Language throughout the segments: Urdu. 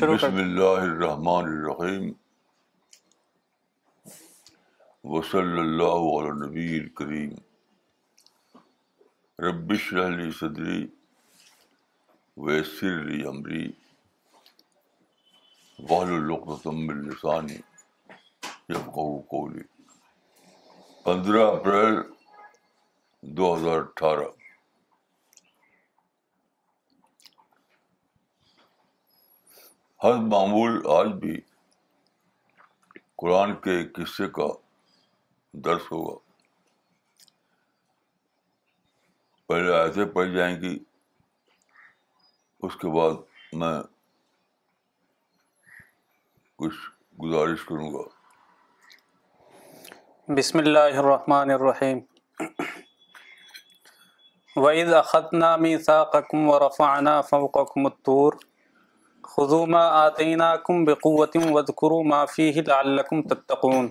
شروع بسم رسّہ الرحمٰن رحیم وصلی علی نبی کریم ربش علی صدری ویسر علی عمری وقمۃم السانی جب کولی پندرہ اپریل دو ہزار اٹھارہ ہر معمول آج بھی قرآن کے قصے کا درس ہوگا پہلے ایسے پڑ جائیں گی اس کے بعد میں کچھ گزارش کروں گا بسم اللہ الرحمن الرحیم وَرَفَعْنَا فَوْقَكُمُ الطُّورِ خضو ما آتیناکم بقوت وذکرو ما فیہ لعلکم تتقون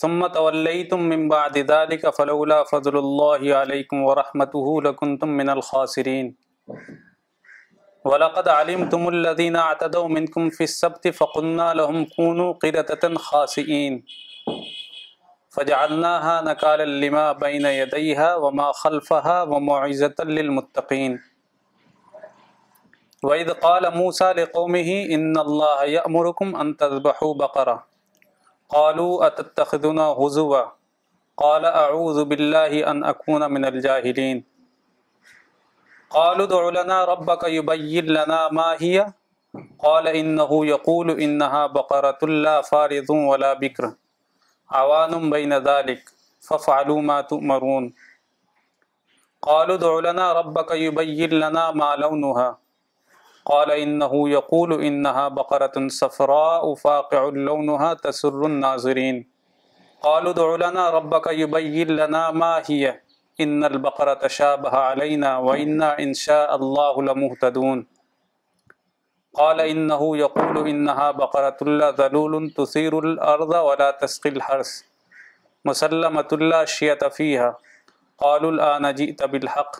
سمت اولیتم من بعد ذالک فلولا فضل اللہ علیکم ورحمته لکنتم من الخاسرین ولقد علمتم الذین اعتدوا منکم فی السبت فقلنا لهم کونو قردتا خاسئین فجعلناها نکالا لما بین یدیها وما خلفها ومعزتا للمتقین وَد قال موسال قوم ہی انََََََََََ اللّلّہ امرکم ان تربہ بقر قالو اتنہ حضو قال اوزب اللہ ان اقوام قالدول رب قوب اللہ ماہیہ قال ان یقول انَََا بقرۃ اللہ فارضون ولا بکر عوانم بین ذالق فعلومرون قالدول رب قیب اللہ مالون قال انه يقول انها بقره صفراء فاقع لونها تسر الناظرين قالوا ادع لنا ربك يبين لنا ما هي ان البقره تشابه علينا وانا ان شاء الله لمهتدون قال انه يقول انها بقره لا ذلول تثير الارض ولا تسقي الحرث مسلمه لا شيه فيها قالوا الان جئت بالحق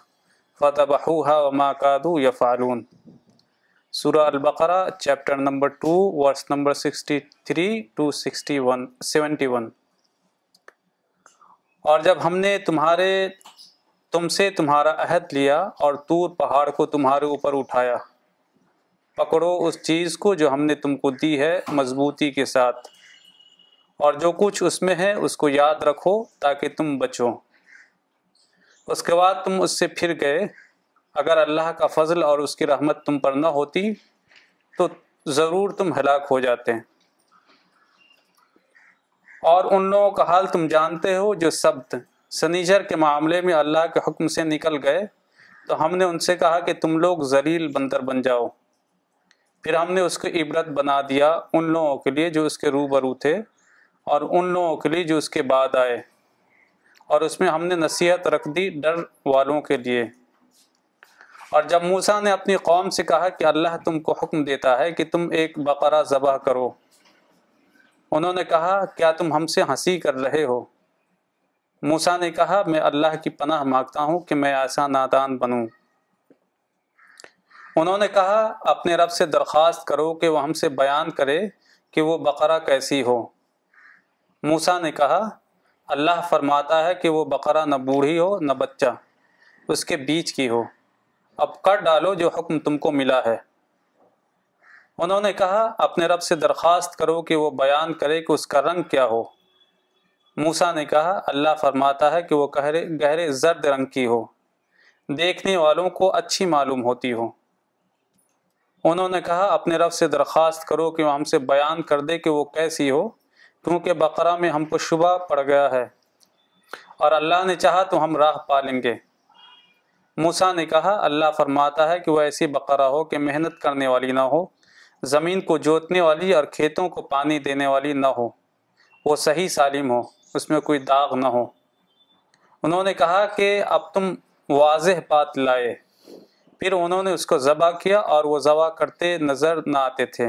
فتبحوها وما كادوا يفعلون سورہ Al Baqarah chapter number two verse number sixty three two sixty one seventy one اور جب ہم نے تمہارے تم سے تمہارا عہد لیا اور تور پہاڑ کو تمہارے اوپر اٹھایا پکڑو اس چیز کو جو ہم نے تم کو دی ہے مضبوطی کے ساتھ اور جو کچھ اس میں ہے اس کو یاد رکھو تاکہ تم بچو اس کے بعد تم اس سے پھر گئے اگر اللہ کا فضل اور اس کی رحمت تم پر نہ ہوتی تو ضرور تم ہلاک ہو جاتے ہیں اور ان لوگوں کا حال تم جانتے ہو جو سبت سنیچر کے معاملے میں اللہ کے حکم سے نکل گئے تو ہم نے ان سے کہا کہ تم لوگ زلیل بندر بن جاؤ پھر ہم نے اس کو عبرت بنا دیا ان لوگوں کے لیے جو اس کے رو برو تھے اور ان لوگوں کے لیے جو اس کے بعد آئے اور اس میں ہم نے نصیحت رکھ دی ڈر والوں کے لیے اور جب موسا نے اپنی قوم سے کہا کہ اللہ تم کو حکم دیتا ہے کہ تم ایک بقرا ذبح کرو انہوں نے کہا کیا تم ہم سے ہنسی کر رہے ہو موسا نے کہا میں اللہ کی پناہ مانگتا ہوں کہ میں ایسا نادان بنوں انہوں نے کہا اپنے رب سے درخواست کرو کہ وہ ہم سے بیان کرے کہ وہ بقرہ کیسی ہو موسا نے کہا اللہ فرماتا ہے کہ وہ بقرہ نہ بوڑھی ہو نہ بچہ اس کے بیچ کی ہو اب کر ڈالو جو حکم تم کو ملا ہے انہوں نے کہا اپنے رب سے درخواست کرو کہ وہ بیان کرے کہ اس کا رنگ کیا ہو موسا نے کہا اللہ فرماتا ہے کہ وہ گہرے گہرے زرد رنگ کی ہو دیکھنے والوں کو اچھی معلوم ہوتی ہو انہوں نے کہا اپنے رب سے درخواست کرو کہ وہ ہم سے بیان کر دے کہ وہ کیسی ہو کیونکہ بقرہ میں ہم کو شبہ پڑ گیا ہے اور اللہ نے چاہا تو ہم راہ پالیں گے موسا نے کہا اللہ فرماتا ہے کہ وہ ایسی بقرہ ہو کہ محنت کرنے والی نہ ہو زمین کو جوتنے والی اور کھیتوں کو پانی دینے والی نہ ہو وہ صحیح سالم ہو اس میں کوئی داغ نہ ہو انہوں نے کہا کہ اب تم واضح بات لائے پھر انہوں نے اس کو ذبح کیا اور وہ ذبح کرتے نظر نہ آتے تھے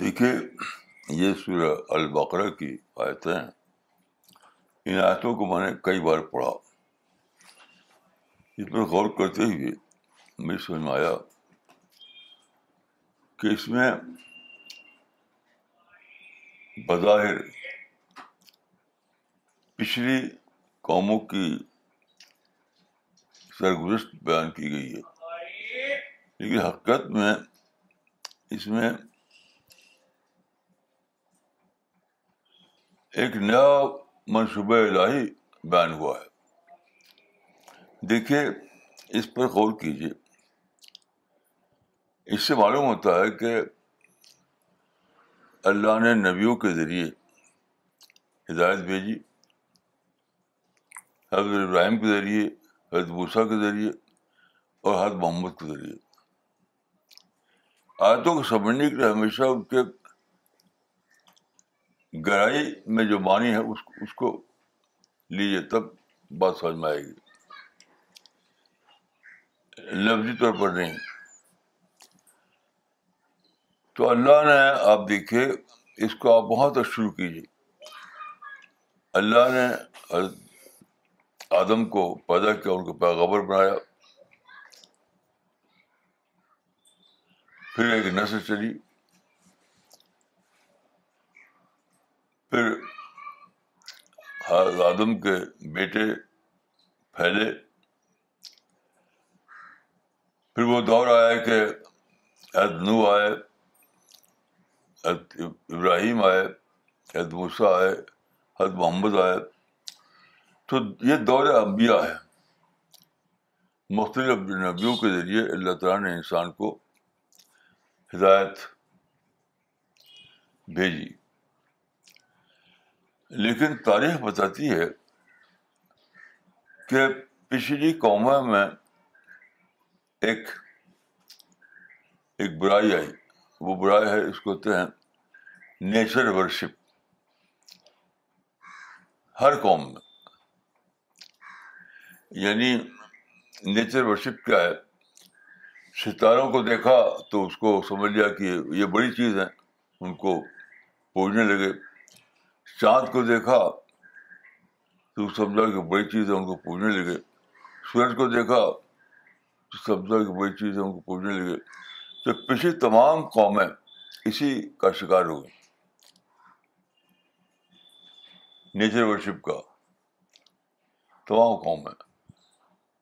دیکھیے یہ سورہ البقرہ کی آیتیں ان آیتوں کو میں نے کئی بار پڑھا اس پر غور کرتے ہوئے میری سمجھ میں آیا کہ اس میں بظاہر پچھلی قوموں کی سرگزشت بیان کی گئی ہے لیکن حقیقت میں اس میں ایک نیا منصوبہ الہی بیان ہوا ہے دیکھیے اس پر غور کیجیے اس سے معلوم ہوتا ہے کہ اللہ نے نبیوں کے ذریعے ہدایت بھیجی حضرت ابراہیم کے ذریعے حضرت بوسا کے ذریعے اور حضرت محمد کے ذریعے آیتوں کو سمجھنے کے لیے ہمیشہ ان کے گہرائی میں جو معنی ہے اس کو لیجیے تب بات سمجھ میں آئے گی لفظی طور پر نہیں تو اللہ نے آپ دیکھے اس کو آپ وہاں تک شروع کیجیے اللہ نے آدم کو پیدا کیا ان کو پیغبر بنایا پھر ایک نسل چلی پھر حض آدم کے بیٹے پھیلے پھر وہ دور آیا کہ عید نو آئے ابراہیم آئے عید موسا آئے حید محمد آئے تو یہ دور ابیا ہے مختلف نبیوں کے ذریعے اللہ تعالیٰ نے انسان کو ہدایت بھیجی لیکن تاریخ بتاتی ہے کہ پچھلی قوموں میں ایک ایک برائی آئی وہ برائی ہے اس کو کہتے ہیں نیچر ورشپ ہر قوم میں یعنی نیچر ورشپ کیا ہے ستاروں کو دیکھا تو اس کو سمجھ لیا کہ یہ بڑی چیز ہے ان کو پوجنے لگے چاند کو دیکھا تو سمجھا کہ بڑی چیز ہے ان کو پوجنے لگے سورج کو دیکھا تو سمجھا کہ بڑی چیز ہے ان کو پوجنے لگے تو پچھلی تمام قومیں اسی کا شکار ہو گئی نیچر ورشپ کا تمام قوم ہے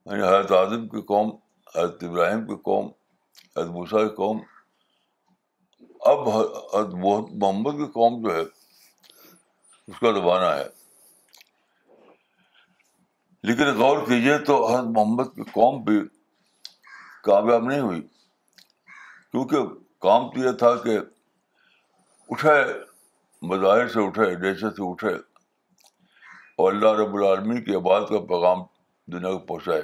یعنی حضرت اعظم کی قوم حضرت ابراہیم کی قوم حضرت موسیٰ کی قوم اب محمد کی قوم جو ہے اس کا زبانہ ہے لیکن غور کیجیے تو حضرت محمد کی قوم بھی کامیاب نہیں ہوئی کیونکہ کام تو یہ تھا کہ اٹھے مظاہر سے اٹھے دہشت سے اٹھے اور اللہ رب العالمی کی عبادت کا پیغام دنیا کو پہنچائے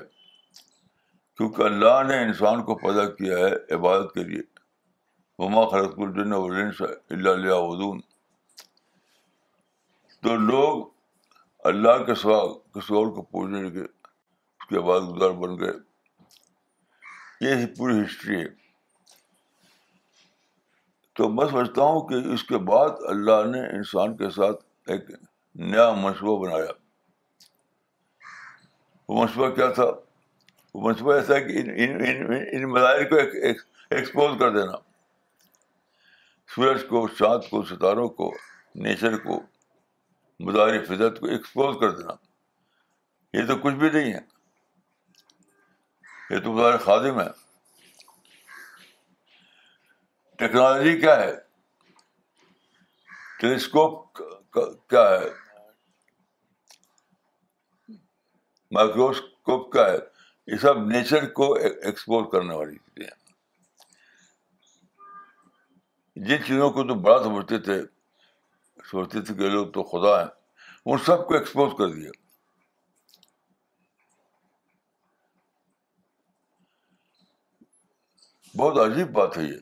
کیونکہ اللہ نے انسان کو پیدا کیا ہے عبادت کے لیے ہما خرت الدین اللہ اللہ عدون تو لوگ اللہ کے سوا کسی اور کو پوجنے لگے اس کے بعد بن گئے یہ پوری ہسٹری ہے تو میں سمجھتا ہوں کہ اس کے بعد اللہ نے انسان کے ساتھ ایک نیا منصوبہ بنایا وہ منصوبہ کیا تھا وہ منصوبہ ایسا ہے کہ ان مظاہر کو ایکسپوز کر دینا سورج کو چاند کو ستاروں کو نیچر کو مظاہر فضر کو ایکسپوز کر دینا یہ تو کچھ بھی نہیں ہے یہ تو مظاہر خادم ہے ٹیکنالوجی کیا ہے ٹیلیسکوپ کیا ہے مائکروسکوپ کیا ہے یہ سب نیچر کو ایکسپلور کرنے والی چیزیں جن چیزوں کو تو بڑا سمجھتے تھے سوچتے تھے کہ لوگ تو خدا ہیں ان سب کو ایکسپوز کر دیا بہت عجیب بات ہے یہ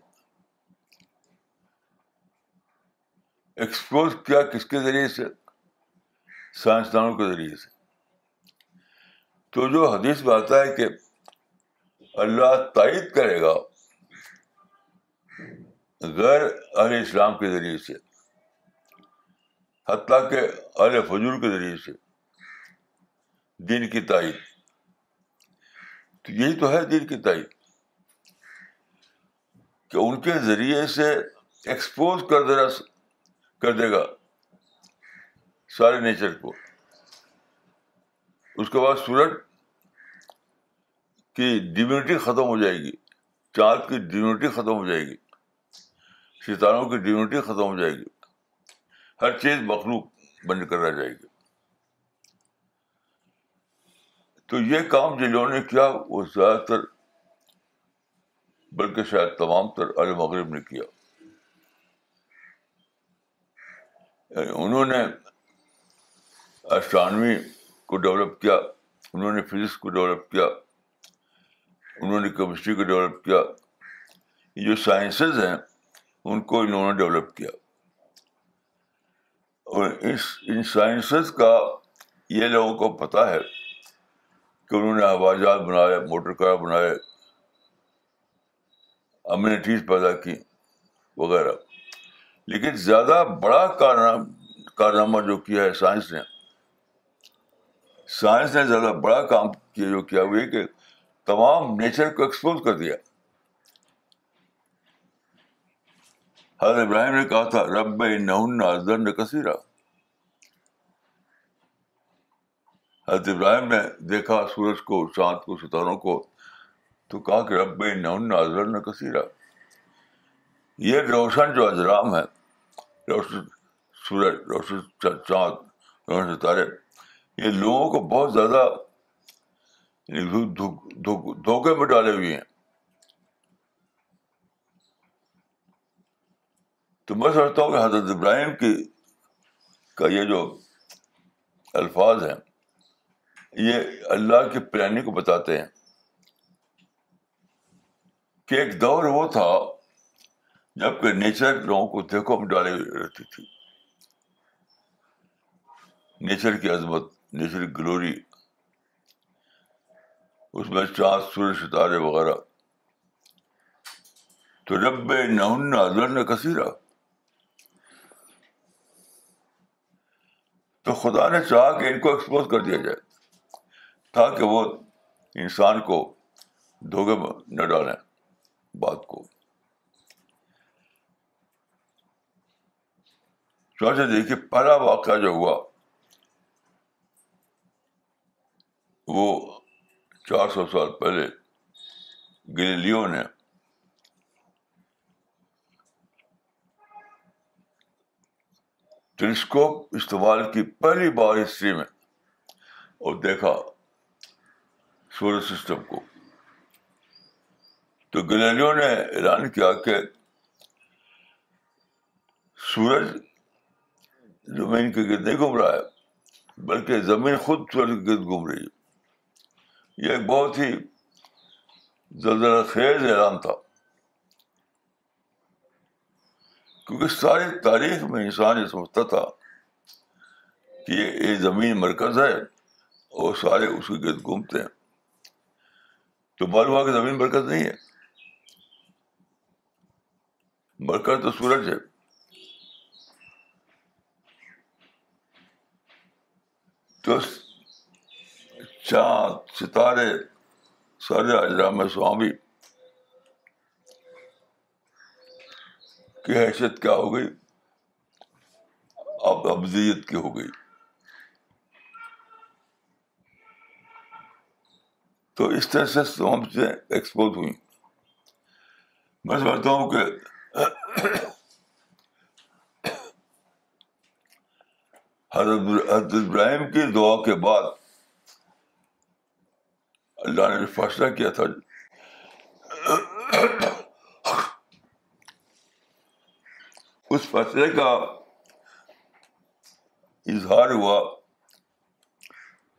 ایکسپوز کیا کس کے ذریعے سے سائنسدانوں کے ذریعے سے تو جو حدیث بات ہے کہ اللہ تائید کرے گا غیر اہل اسلام کے ذریعے سے حتیٰ کہ اہل فجور کے ذریعے سے دین کی تائید تو یہی تو ہے دین کی تائید کہ ان کے ذریعے سے ایکسپوز کر دے کر دے گا سارے نیچر کو اس کے بعد سورج کی ڈیونٹی ختم ہو جائے گی چاند کی ڈیونٹی ختم ہو جائے گی ستاروں کی ڈیونٹی ختم ہو جائے گی ہر چیز مخلوق بن کر رہ جائے گی تو یہ کام جن لوگوں نے کیا وہ زیادہ تر بلکہ شاید تمام تر علی مغرب نے کیا یعنی انہوں نے اسٹرانوی کو ڈیولپ کیا انہوں نے فزکس کو ڈیولپ کیا انہوں نے کیمسٹری کو ڈیولپ کیا جو سائنسز ہیں ان کو انہوں نے ڈیولپ کیا اور اس ان سائنسز کا یہ لوگوں کو پتہ ہے کہ انہوں نے ہوائی جہاز بنائے موٹر کار بنائے امیونٹیز پیدا کی وغیرہ لیکن زیادہ بڑا کارنامہ کارنامہ جو کیا ہے سائنس نے سائنس نے زیادہ بڑا کام کیا جو کیا وہ کہ تمام نیچر کو ایکسپوز کر دیا حضرت ابراہیم نے کہا تھا رب نظر کثیرا حضرت ابراہیم نے دیکھا سورج کو چاند کو ستاروں کو تو کہا کہ رب بہن اذر یہ روشن جو اجرام ہے روشن سورج روشن چاند روشن ستارے یہ لوگوں کو بہت زیادہ یعنی دھوکے میں ڈالے ہوئے ہیں تو میں سمجھتا ہوں کہ حضرت ابراہیم کی کا یہ جو الفاظ ہیں یہ اللہ کی پلاننگ کو بتاتے ہیں کہ ایک دور وہ تھا جب کہ نیچر لوگوں کو دیکھو میں ڈالی رہتی تھی نیچر کی عظمت نیچر کی گلوری اس میں چاند سورج ستارے وغیرہ تو رب نہ کثیرہ تو خدا نے چاہا کہ ان کو ایکسپوز کر دیا جائے تاکہ وہ انسان کو دھوکے میں نہ ڈالیں بات کو چوچے دیکھیے پہلا واقعہ جو ہوا وہ چار سو سال پہلے گلیوں نے ٹیلیسکوپ استعمال کی پہلی بار ہسٹری میں اور دیکھا سولر سسٹم کو تو گلیلیو نے اعلان کیا کہ سورج زمین کے گرد نہیں گھوم رہا ہے بلکہ زمین خود سورج کے گرد گھوم رہی ہے یہ ایک بہت ہی زلزلہ خیز اعلان تھا کیونکہ ساری تاریخ میں انسان یہ سمجھتا تھا کہ یہ زمین مرکز ہے اور سارے اس کے گرد گھومتے ہیں تو معلوم ہوا کہ زمین مرکز نہیں ہے مرکز تو سورج ہے تو چاند ستارے سارے اجرام سوامی کی حیثیت کیا ہو گئی اب ابزیت کی ہو گئی تو اس طرح سے ایکسپوز ہوئی میں سمجھتا ہوں کہ حضرت ابراہیم کی دعا کے بعد اللہ نے فیصلہ کیا تھا اس فیصلے کا اظہار ہوا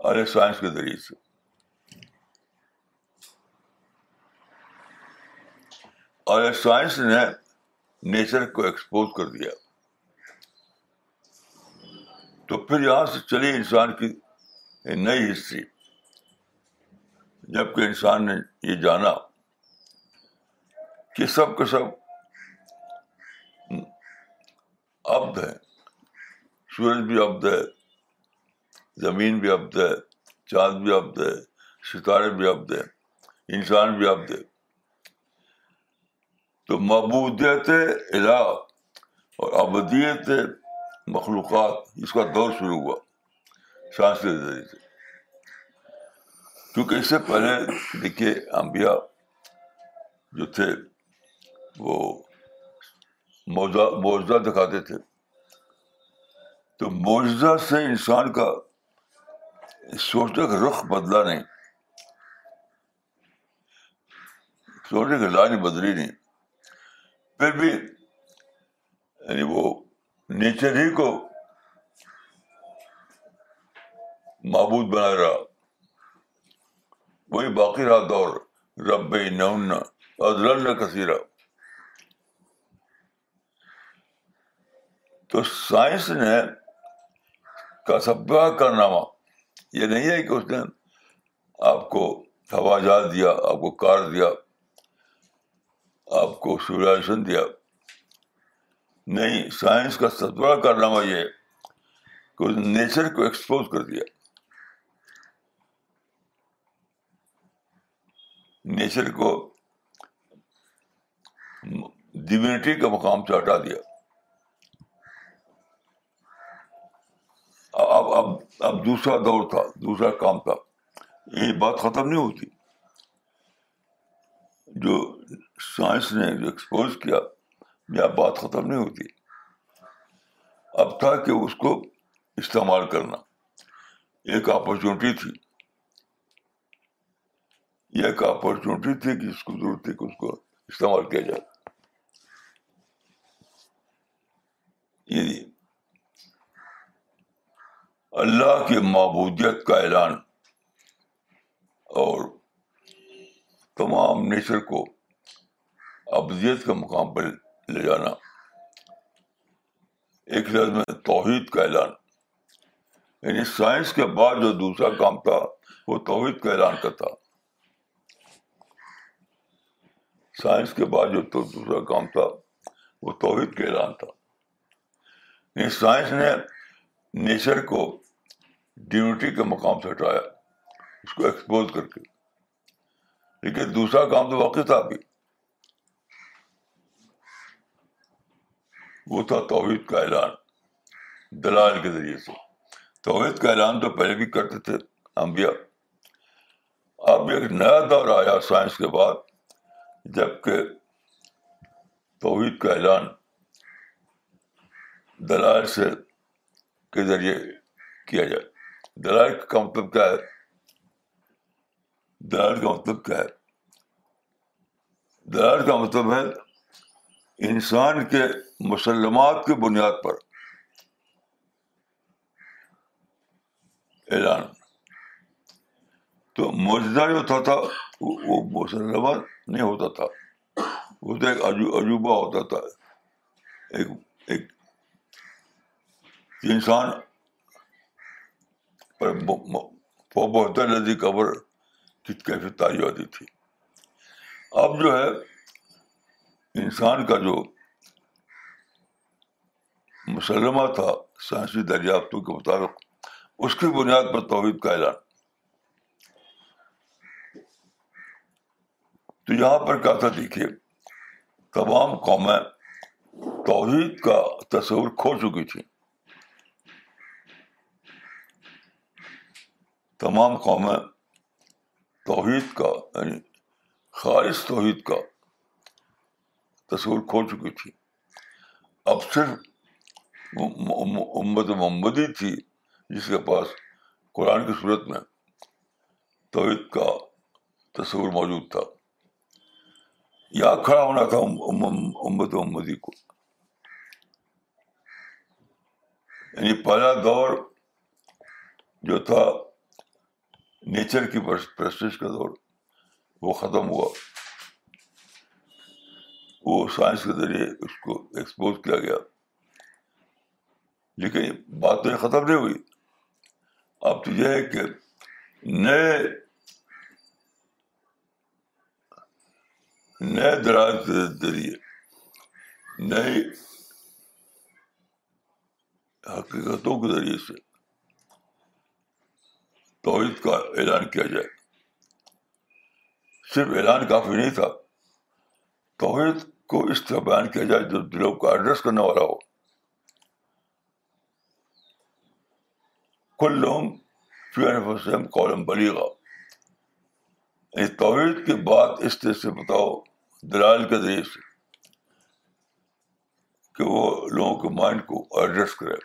ارے سائنس کے ذریعے سے سائنس نے نیچر کو ایکسپوز کر دیا تو پھر یہاں سے چلی انسان کی نئی ہسٹری جبکہ انسان نے یہ جانا کہ سب کے سب ہے سورج بھی ابد ہے زمین بھی ابد ہے چاند بھی ابد ہے ستارے بھی ابد ہے انسان بھی ابد ہے تو مبودی الہ اور ابدیت مخلوقات اس کا دور شروع ہوا سانس کے ذریعے سے کیونکہ اس سے پہلے دیکھیے امبیا جو تھے وہ موجہ دکھاتے تھے تو موجودہ سے انسان کا سوچنے کا رخ بدلا نہیں سوچنے کی لائن بدلی نہیں پھر بھی یعنی وہ نیچر ہی کو معبود بنا رہا وہی باقی رہا دور رہن نہ کثیرہ تو سائنس نے کا کارنامہ یہ نہیں ہے کہ اس نے آپ کو ہوا جہاز دیا آپ کو کار دیا آپ کو سیولاشن دیا نہیں سائنس کا سب بڑا کارنامہ یہ کہ اس نیچر کو ایکسپوز کر دیا نیچر کو ڈیونیٹی کا مقام چٹا دیا اب اب اب دوسرا دور تھا دوسرا کام تھا یہ بات ختم نہیں ہوتی جو سائنس نے جو ایکسپوز کیا یہ بات ختم نہیں ہوتی اب تھا کہ اس کو استعمال کرنا ایک اپرچونیٹی تھی یہ ایک اپرچونیٹی تھی کہ اس کو ضرورت تھی کہ اس کو استعمال کیا جائے یہ اللہ کی معبودیت کا اعلان اور تمام نیچر کو ابزیت مقام پر لے جانا ایک لفظ میں توحید کا اعلان یعنی سائنس کے بعد جو دوسرا کام تھا وہ توحید کا اعلان کا تھا سائنس کے بعد جو دوسرا کام تھا وہ توحید کا اعلان تھا یعنی سائنس نے نیچر کو ڈیونٹی کے مقام سے ہٹایا اس کو ایکسپوز کر کے لیکن دوسرا کام تو واقع تھا ابھی وہ تھا توحید کا اعلان دلال کے ذریعے سے توحید کا اعلان تو پہلے بھی کرتے تھے ہم اب ایک نیا دور آیا سائنس کے بعد جب کہ توحید کا اعلان دلال سے کے ذریعے کیا جائے کا مطلب کیا ہے کا مطلب کیا ہے کا مطلب ہے انسان کے مسلمات کی بنیاد پر اعلان تو موجودہ جو تھا وہ مسلمات نہیں ہوتا تھا وہ تو ایک عجوبہ ہوتا تھا ایک ایک انسان قبر کی کیسے ہوتی تھی اب جو ہے انسان کا جو مسلمہ تھا سائنسی دریافتوں کے مطابق اس کی بنیاد پر توحید کا اعلان تو یہاں پر کیا تھا دیکھیے تمام قومیں توحید کا تصور کھو چکی تھیں تمام قومیں توحید کا یعنی خالص توحید کا تصور کھو چکی تھی اب صرف امت محمدی تھی جس کے پاس قرآن کی صورت میں توحید کا تصور موجود تھا یا کھڑا ہونا تھا امت محمدی کو یعنی پہلا دور جو تھا نیچر کی پرسس کا دور وہ ختم ہوا وہ سائنس کے ذریعے اس کو ایکسپوز کیا گیا لیکن بات تو یہ ختم نہیں ہوئی اب تو یہ ہے کہ نئے نئے دراز کے ذریعے نئی حقیقتوں کے ذریعے سے توحید کا اعلان کیا جائے صرف اعلان کافی نہیں تھا توحید کو اس طرح بیان کیا جائے جو دلوں کا ایڈریس کرنے والا ہو کل لوگ کالم بلی گا توحید کے بعد اس طرح سے بتاؤ دلال کے ذریعے سے کہ وہ لوگوں کے مائنڈ کو ایڈریس کرے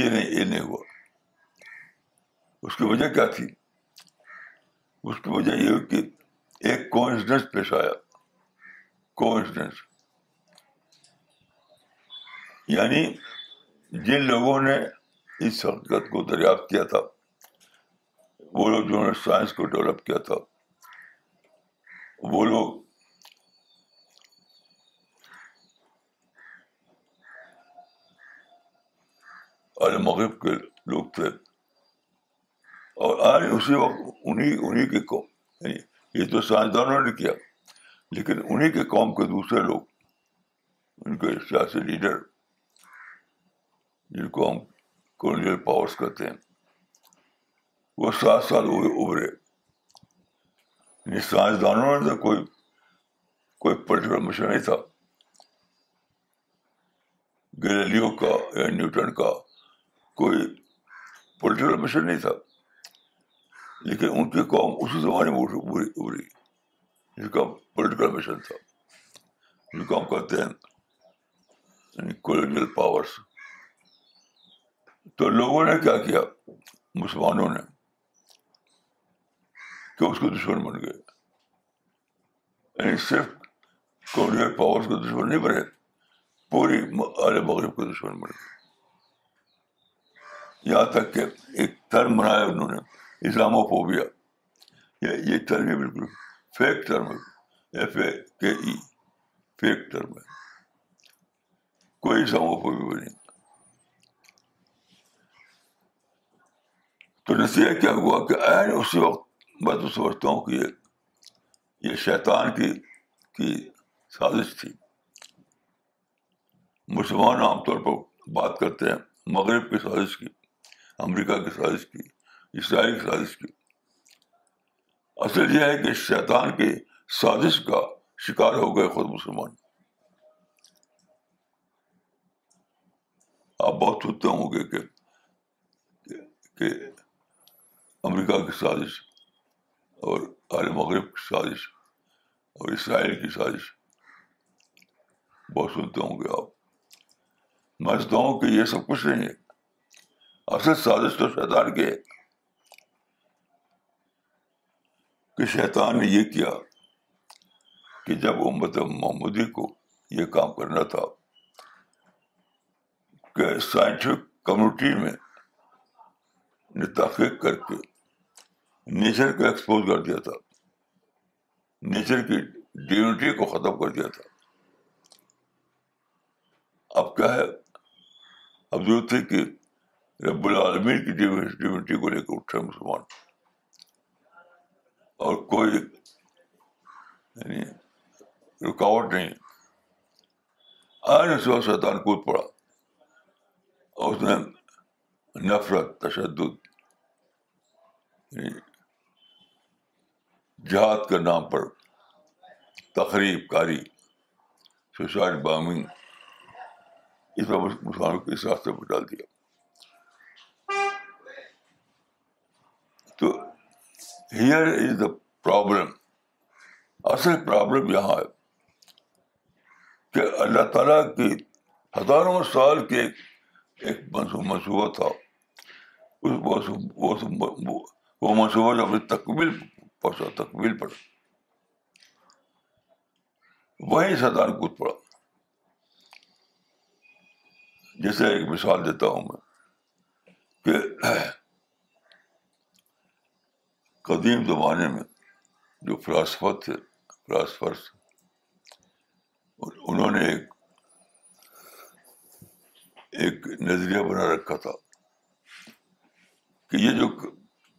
یہ نہیں یہ نہیں ہوا اس کی وجہ کیا تھی اس کی وجہ یہ کہ ایک کانفیڈنس پیش آیا کونفیڈنس یعنی جن لوگوں نے اس حقیقت کو دریافت کیا تھا وہ لوگ جنہوں نے سائنس کو ڈیولپ کیا تھا وہ لوگ المغرب کے لوگ تھے اور اسی وقت انہیں انہیں کے قوم یعنی یہ تو سائنسدانوں نے کیا لیکن انہیں کے قوم کے دوسرے لوگ ان کے سیاسی لیڈر جن کو ہم کولونیل پاورس کہتے ہیں وہ سات سال ابھرے یعنی سائنسدانوں نے تو کوئی کوئی پولیٹیکل مشن نہیں تھا گلیلیو کا یا نیوٹن کا کوئی پولیٹیکل مشن نہیں تھا لیکن ان کی قوم اسی زمانے میں اٹھ ابری ابری جس کا پولیٹیکل مشن تھا جس کو ہم کہتے ہیں کولونیل پاورس تو لوگوں نے کیا کیا مسلمانوں نے کہ اس کو دشمن بن گئے یعنی صرف کولونیل پاورس کو دشمن نہیں بنے پوری عال مغرب کو دشمن بن گئے یہاں تک کہ ایک ترم بنایا انہوں نے اسلامو فوبیا یہ ٹرم ہے بالکل fake term F A K E fake term ہے کوئی فوبیا نہیں تو نصیح کیا ہوا کہ اسی وقت میں تو سمجھتا ہوں کہ یہ شیطان کی کی سازش تھی مسلمان عام طور پر بات کرتے ہیں مغرب کی سازش کی امریکہ کی سازش کی اسرائیل کی سازش کی اصل یہ ہے کہ شیطان کی سازش کا شکار ہو گئے خود مسلمان آپ بہت سنتے ہوں گے کہ امریکہ کی سازش اور عال مغرب کی سازش اور اسرائیل کی سازش بہت سنتے ہوں گے آپ میں سمجھتا ہوں کہ یہ سب کچھ نہیں ہے اصل سازش تو شیطان کے ہے کہ شیطان نے یہ کیا کہ جب امت محمودی کو یہ کام کرنا تھا کہ سائنٹیفک کمیونٹی میں نے تحقیق کر کے نیچر کو ایکسپوز کر دیا تھا نیچر کی ڈیونٹی کو ختم کر دیا تھا اب کیا ہے اب ضرورت ہے کہ رب العالمین کی ڈیونٹی کو لے کے اٹھے مسلمان اور کوئی یعنی رکاوٹ نہیں شیطان کود پڑا اور اس نے نفرت تشدد یعنی جہاد کے نام پر تقریب کاری سوسائڈ بامنگ اس پر مسلمانوں کے راستے پر ڈال دیا تو ہیئر از دا پرابلم اصل پرابلم یہاں ہے کہ اللہ تعالیٰ کی ہزاروں سال کے ایک منصوبہ منصوب تھا اس وہ منصوبہ جو اپنی تکمیل پہنچا تکمیل پڑا وہیں سدان کود پڑا جیسے ایک مثال دیتا ہوں میں کہ قدیم زمانے میں جو فلاسفر تھے فلاسفرس انہوں نے ایک ایک نظریہ بنا رکھا تھا کہ یہ جو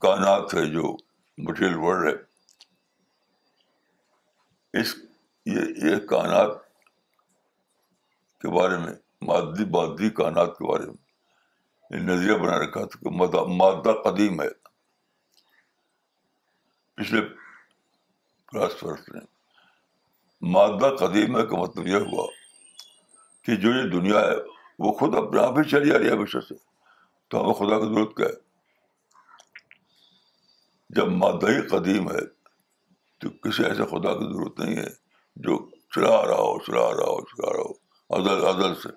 کائنات ہے جو مٹیریل ورلڈ ہے اس یہ یہ کائنات کے بارے میں مادی مادی کائنات کے بارے میں نظریہ بنا رکھا تھا کہ مادہ قدیم ہے پچھلے فرسٹ نے مادہ قدیم کا مطلب یہ ہوا کہ جو یہ دنیا ہے وہ خود اپنے آپ ہی چلی آ رہی ہے ہمیشہ سے تو ہمیں خدا کی ضرورت کیا ہے جب مادہ ہی قدیم ہے تو کسی ایسے خدا کی ضرورت نہیں ہے جو چلا رہا ہو چلا رہا ہو چلا رہا ہو سے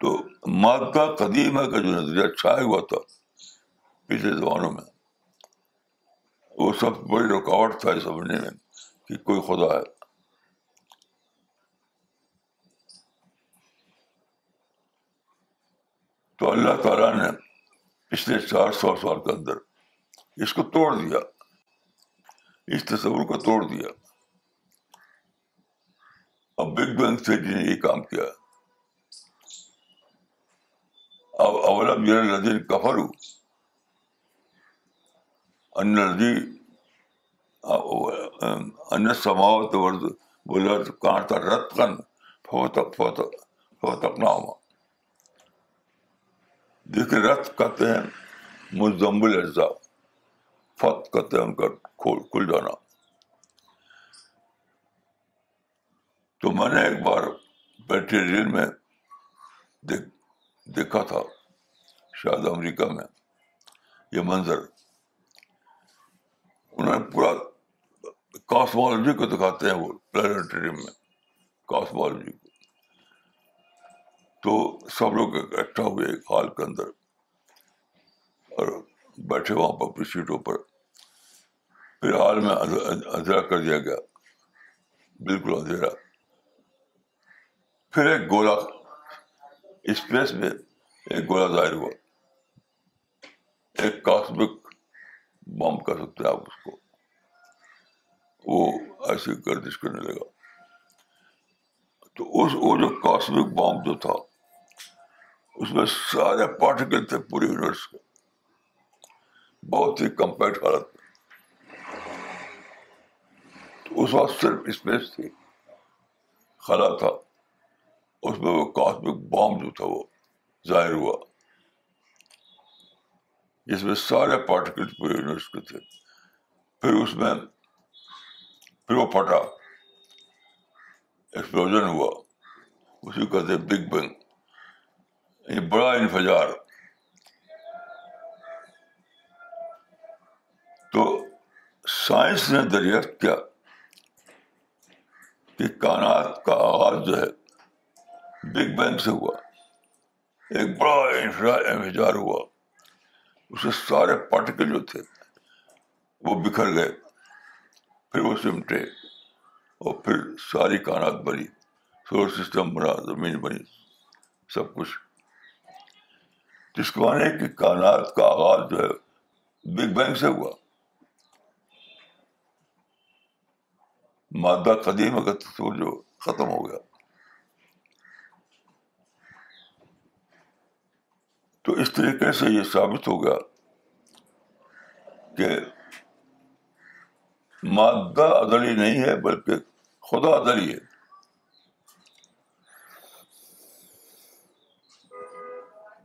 تو مادہ قدیم ہے کا جو نظریہ چھایا ہوا تھا پچھلے زمانوں میں وہ سب بڑی رکاوٹ تھا میں کہ کوئی خدا ہے تو اللہ تعالیٰ نے پچھلے چار سو سال کے اندر اس کو توڑ دیا اس تصور کو توڑ دیا اب بگ بینگ سے جی نے یہ کام کیا اب اولب کفر ہوں ان سماوت ورد بولے کہاں تھا رت کن ہوا دیکھ رت کہتے ہیں مزمبل اجزا فت کہتے ہیں ان کا کھول کھل جانا تو میں نے ایک بار بیٹری ریل میں دیکھا تھا شاید امریکہ میں یہ منظر پورا کاسمالوجی کو دکھاتے ہیں وہ پلانٹریم میں کاسمالوجی کو تو سب لوگ اکٹھا ہوئے ایک ہال کے اندر اور بیٹھے وہاں پر اپنی سیٹوں پر پھر ہال میں اندھیرا کر دیا گیا بالکل اندھیرا پھر ایک گولا اسپیس میں ایک گولا ظاہر ہوا ایک کاسمک بم کر سکتے آپ اس کو وہ ایسی گردش کرنے لگا تو اس وہ جو کاسمک بام جو تھا اس میں سارے پارٹیکل تھے پورے یونیورس کے بہت ہی کمپیکٹ حالت میں تو اس وقت صرف اسپیس تھی خلا تھا اس میں وہ کاسمک بام جو تھا وہ ظاہر ہوا جس میں سارے پارٹیکل پورے یونیورس کے تھے پھر اس میں پھر وہ پھٹا ایکسپلوژن ہوا اسی کو کہتے بگ بینگ یہ بڑا انفجار تو سائنس نے دریافت کیا کہ کانات کا آغاز جو ہے بگ بینگ سے ہوا ایک بڑا انفجار ہوا اس کے سارے پارٹیکل جو تھے وہ بکھر گئے پھر وہ سمٹے اور پھر ساری کانات بنی سولر سسٹم بنا زمین بنی سب کچھ جس کو مانے کہ کانات کا آغاز جو ہے بگ بینگ سے ہوا مادہ قدیم اگر جو ختم ہو گیا تو اس طریقے سے یہ ثابت ہو گیا کہ مادہ ادلی نہیں ہے بلکہ خدا ادلی ہے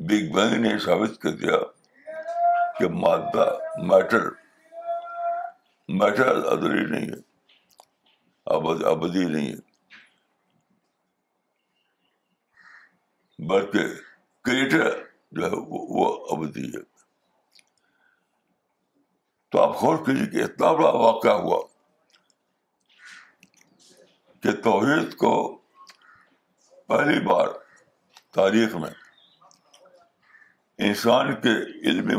بگ بینگ نے ثابت کر دیا کہ مادہ میٹر میٹر ادری نہیں ہے ابدی نہیں ہے بلکہ کریٹر جو ہے وہ ابدی ہے تو آپ غور کیجیے کہ اتنا بڑا واقعہ ہوا کہ توحید کو پہلی بار تاریخ میں انسان کے علمی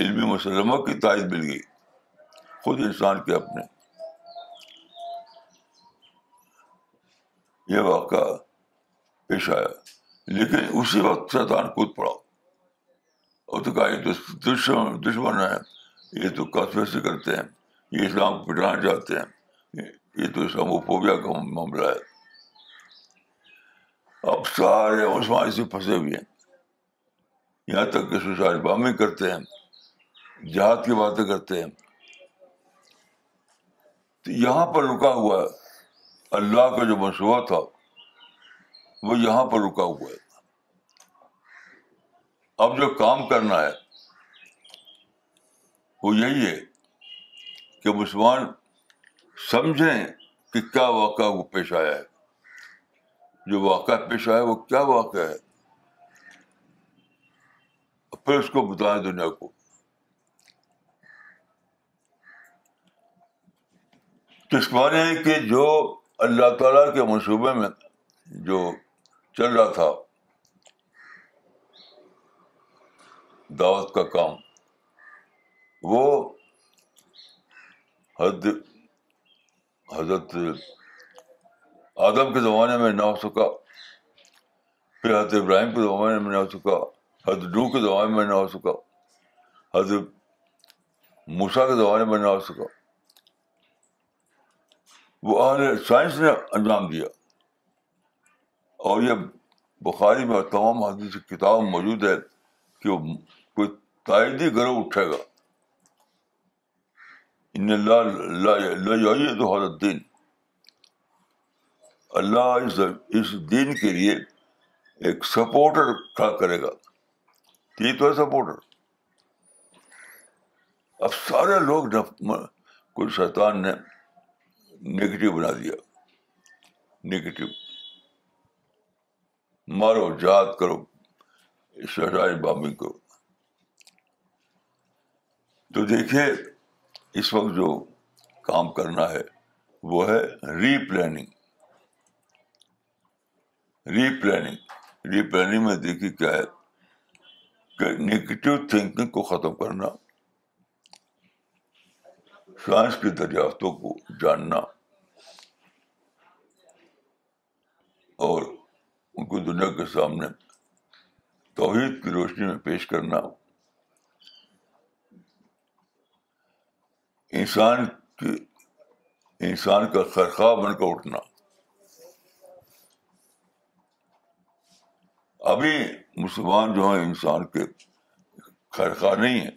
علمی مسلموں کی تائید مل گئی خود انسان کے اپنے یہ واقعہ پیش آیا لیکن اسی وقت شیطان کود پڑا اور تو کہا یہ تو دشمن دشمن ہے یہ تو کافی کرتے ہیں یہ اسلام کو پٹانا چاہتے ہیں یہ تو اسلام پوبیا کا معاملہ ہے اب سارے عثمان اسی پھنسے ہوئے ہیں یہاں تک کہ سوسائڈ بامنگ کرتے ہیں جہاد کی باتیں کرتے ہیں تو یہاں پر رکا ہوا ہے اللہ کا جو منصوبہ تھا وہ یہاں پر رکا ہوا ہے اب جو کام کرنا ہے وہ یہی ہے کہ مسلمان سمجھیں کہ کیا واقعہ وہ پیش آیا ہے جو واقعہ پیش آیا وہ کیا واقعہ ہے پھر اس کو بتائیں دنیا کو تو اس ہے کہ جو اللہ تعالیٰ کے منصوبے میں جو چل رہا تھا دعوت کا کام وہ حد حضرت آدم کے زمانے میں نہ ہو سکا پھر حضرت ابراہیم کے زمانے میں نہ ہو سکا حضرت ڈو کے زمانے میں نہ ہو سکا حضرت موسا کے زمانے میں نہ ہو سکا وہ سائنس نے انجام دیا اور یہ بخاری میں اور تمام حدیث کتاب موجود ہے کہ وہ کوئی تائیدی گرو اٹھے گا دین اللہ اس دین کے لیے ایک سپورٹر کھڑا کرے گا یہ تو ہے سپورٹر اب سارے لوگ کچھ شیطان نے نگیٹو بنا دیا نگیٹو مارو جہاد کرو ماروات بامبنگ کو تو دیکھیے اس وقت جو کام کرنا ہے وہ ہے replanning replanning replanning میں دیکھیے کیا ہے کہ نگیٹو تھنکنگ کو ختم کرنا سائنس کی دریافتوں کو جاننا اور ان کو دنیا کے سامنے توحید کی روشنی میں پیش کرنا انسان کی انسان کا خرخواہ بن کر اٹھنا ابھی مسلمان جو ہیں انسان کے خرخواہ نہیں ہیں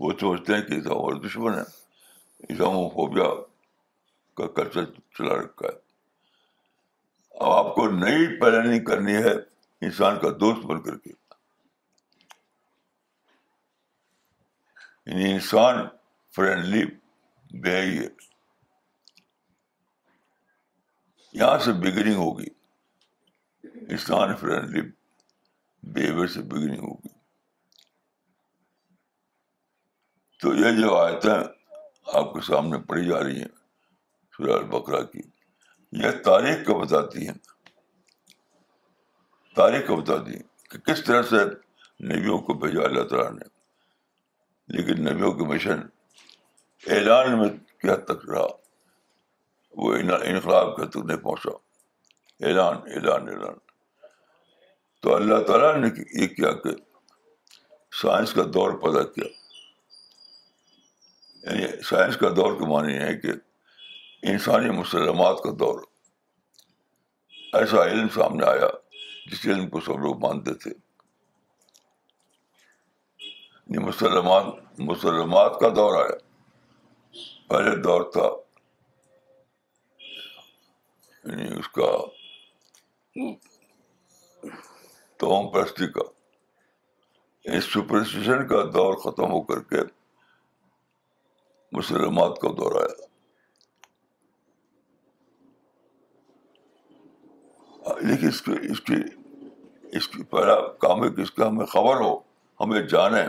وہ سوچتے ہیں کہ ادا اور دشمن ہے فوبیا کا کلچر چلا رکھا ہے اب آپ کو نئی پلاننگ کرنی ہے انسان کا دوست بن کر کے یعنی انسان فرینڈلی بہیویئر یہاں سے بگننگ ہوگی انسان فرینڈلی بہیویئر سے بگننگ ہوگی تو یہ جو آیتیں آپ کے سامنے پڑھی جا رہی ہیں سورہ البقرہ کی یہ تاریخ کو بتاتی ہیں تاریخ کو بتاتی ہیں کہ کس طرح سے نبیوں کو بھیجا اللہ تعالیٰ نے لیکن نبیوں کے مشن اعلان میں کیا تک رہا وہ انقلاب کے تک نہیں پہنچا اعلان اعلان اعلان تو اللہ تعالیٰ نے یہ کیا کہ سائنس کا دور پیدا کیا یعنی سائنس کا دور کے معنی ہے کہ انسانی مسلمات کا دور ایسا علم سامنے آیا جس علم کو سب لوگ مانتے تھے مسلمات مسلمات کا دور آیا پہلے دور تھا یعنی اس کا توم پرستی کا سپرسٹیشن کا دور ختم ہو کر کے مسلمات کا دور آیا لیکن اس کی اس کی اس کی پہلا کام ہے کہ اس کا ہمیں خبر ہو ہمیں جانیں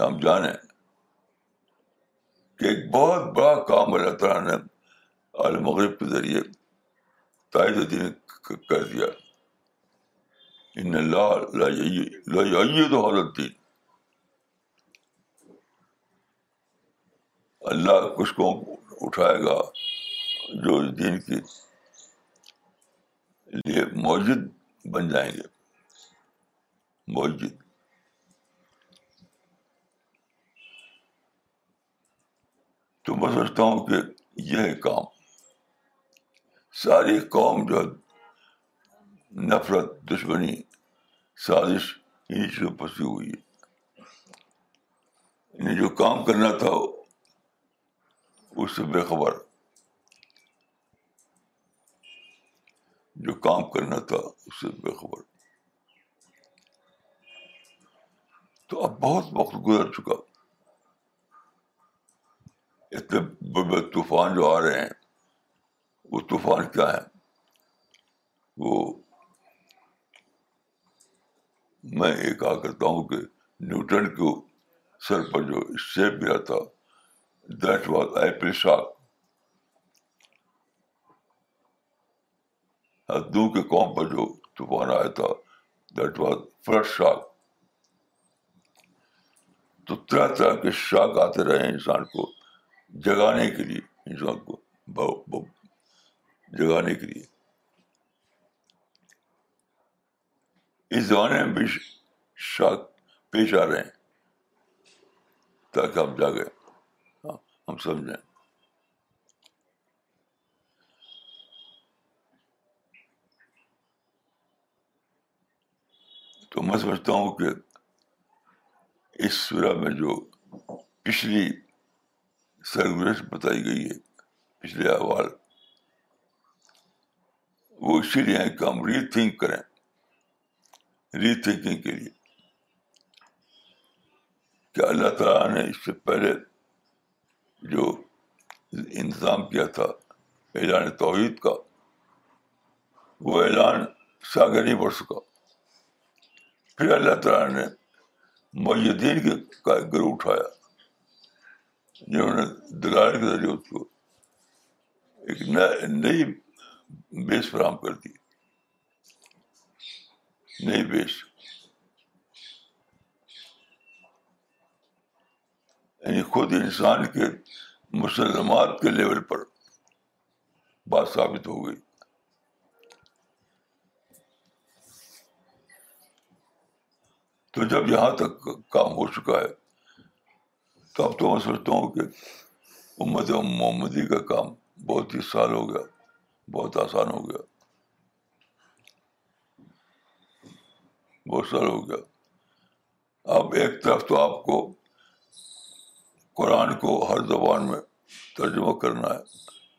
ہم جانیں کہ ایک بہت بڑا کام اللہ تعالیٰ نے عال مغرب کے ذریعے تائید دین کر دیا ان اللہ الدین اللہ کچھ کو اٹھائے گا جو اس دین کے لیے موجود بن جائیں گے موجود تو میں سوچتا ہوں کہ یہ کام ساری قوم جو نفرت دشمنی سازش انہیں چیزوں پھنسی ہوئی ہے جو کام کرنا تھا اس سے بے خبر جو کام کرنا تھا اس سے بے خبر تو اب بہت وقت گزر چکا اتنے بڑے طوفان جو آ رہے ہیں وہ طوفان کیا ہے وہ میں یہ کہا کرتا ہوں کہ نیوٹن کو ایپل شاک دو طوفان آیا تھا دیٹ واز فرسٹ شاک تو طرح طرح کے شاک آتے رہے انسان کو جگانے کے لیے انسان کو جگانے کے لیے اس زمانے میں بھی شاک پیش آ رہے ہیں تاکہ ہم جاگیں ہم سمجھیں تو میں سمجھتا ہوں کہ اس میں جو پچھلی سرگرس بتائی گئی ہے پچھلے احوال وہ اسی لیے ہیں کہ ہم ری تھنک کریں ری تھنکنگ کے لیے کہ اللہ تعالیٰ نے اس سے پہلے جو انتظام کیا تھا اعلان توحید کا وہ اعلان نہیں بڑھ سکا پھر اللہ تعالیٰ نے محی کے کا گروہ اٹھایا جنہوں نے دلال کے ذریعے اس کو ایک نئی بیس فراہم کر دی نئی بیس یعنی خود انسان کے مسلمات کے لیول پر بات ثابت ہو گئی تو جب یہاں تک کام ہو چکا ہے تو اب تو میں سوچتا ہوں کہ امت محمدی کا کام بہت ہی سال ہو گیا بہت آسان ہو گیا بہت سال ہو گیا اب ایک طرف تو آپ کو قرآن کو ہر زبان میں ترجمہ کرنا ہے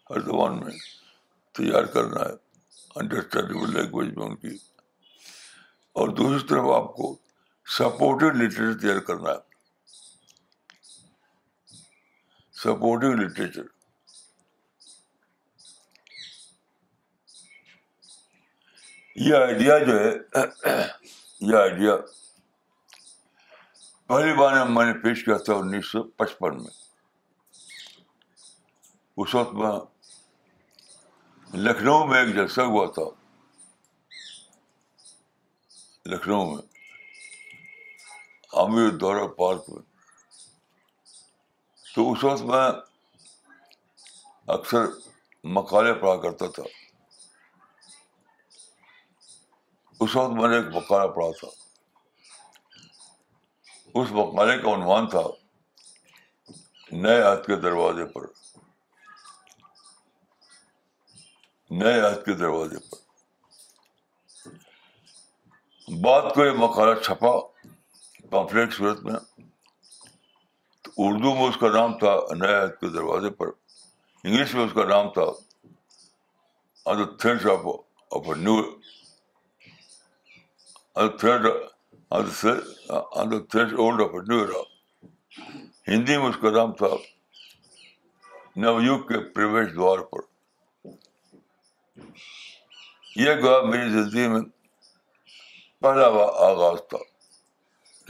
ہر زبان میں تیار کرنا ہے انڈرسٹینڈیبل لینگویج میں ان کی اور دوسری طرف آپ کو سپورٹو لٹریچر تیار کرنا ہے سپورٹو لٹریچر یہ آئیڈیا جو ہے یہ آئیڈیا پہلی بار میں نے پیش کیا تھا انیس سو پچپن میں اس وقت میں لکھنؤ میں ایک جلسہ ہوا تھا لکھنؤ میں دور پارک میں تو اس وقت میں اکثر مقالے پڑھا کرتا تھا اس وقت میں نے ایک مقالہ پڑھا تھا اس مقالے کا عنوان تھا نئے ہاتھ کے دروازے پر نئے ہاتھ کے دروازے پر بعد کو یہ مقالہ چھپا صورت میں اردو میں اس کا نام تھا نیا کے دروازے پر انگلش میں اس کا نام تھا new a new era Hindi میں اس کا نام تھا نو یوگ کے پرویش دوار پر یہ گوا میری زندگی میں پہلا آغاز تھا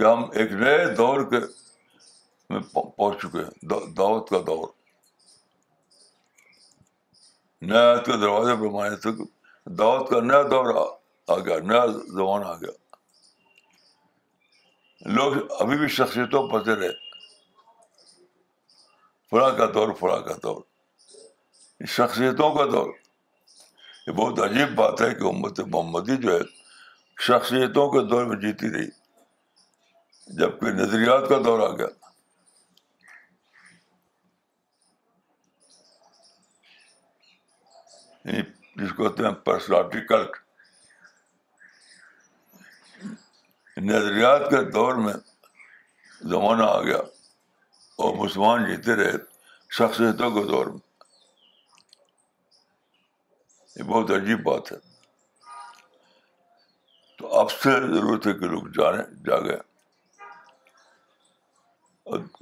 کہ ہم ایک نئے دور کے میں پہنچ چکے ہیں دعوت کا دور نیا کے دروازے پر مانے تھے دعوت کا نیا دور آ گیا نیا زمانہ آ گیا لوگ ابھی بھی شخصیتوں پھنسے رہے فلاں کا دور فلاں کا دور شخصیتوں کا دور یہ بہت عجیب بات ہے کہ امت محمدی جو ہے شخصیتوں کے دور میں جیتی رہی جبکہ نظریات کا دور آ گیا یعنی جس کو ہیں پرسنالٹی کلٹ نظریات کے دور میں زمانہ آ گیا اور مسلمان جیتے رہے شخصیتوں کے دور میں یہ بہت عجیب بات ہے تو اب سے ضرورت ہے کہ لوگ جانے جاگئے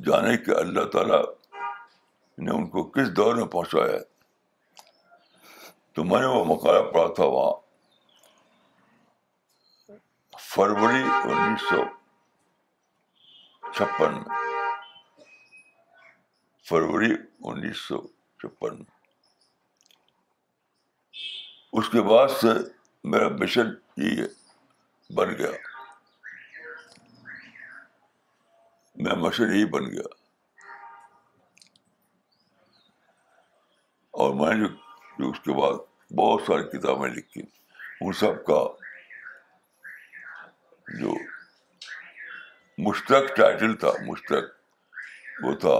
جانے کہ اللہ تعالیٰ نے ان کو کس دور میں پہنچایا تو میں نے وہ مقالہ پڑھا تھا وہاں فروری انیس سو چھپن میں فروری انیس سو چھپن میں اس کے بعد سے میرا مشن یہ بن گیا میں ہی بن گیا اور میں نے جو اس کے بعد بہت ساری کتابیں لکھی ان سب کا جو مشتق ٹائٹل تھا مشتق وہ تھا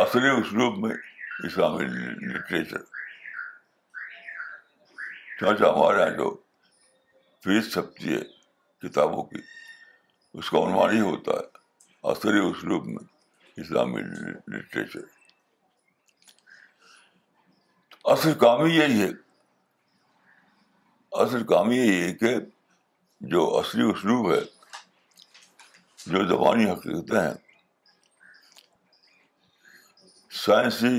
اصلی اسلوب میں اسلامی لٹریچر چاچا ہمارے یہاں جو فیس سبزی ہے کتابوں کی اس کا عنوان ہی ہوتا ہے عصری اسلوب میں اسلامی لٹریچر اصل کام ہی یہی ہے اصل ہی یہی ہے کہ جو اصلی اسلوب ہے جو زبانی حقیقتیں ہیں سائنسی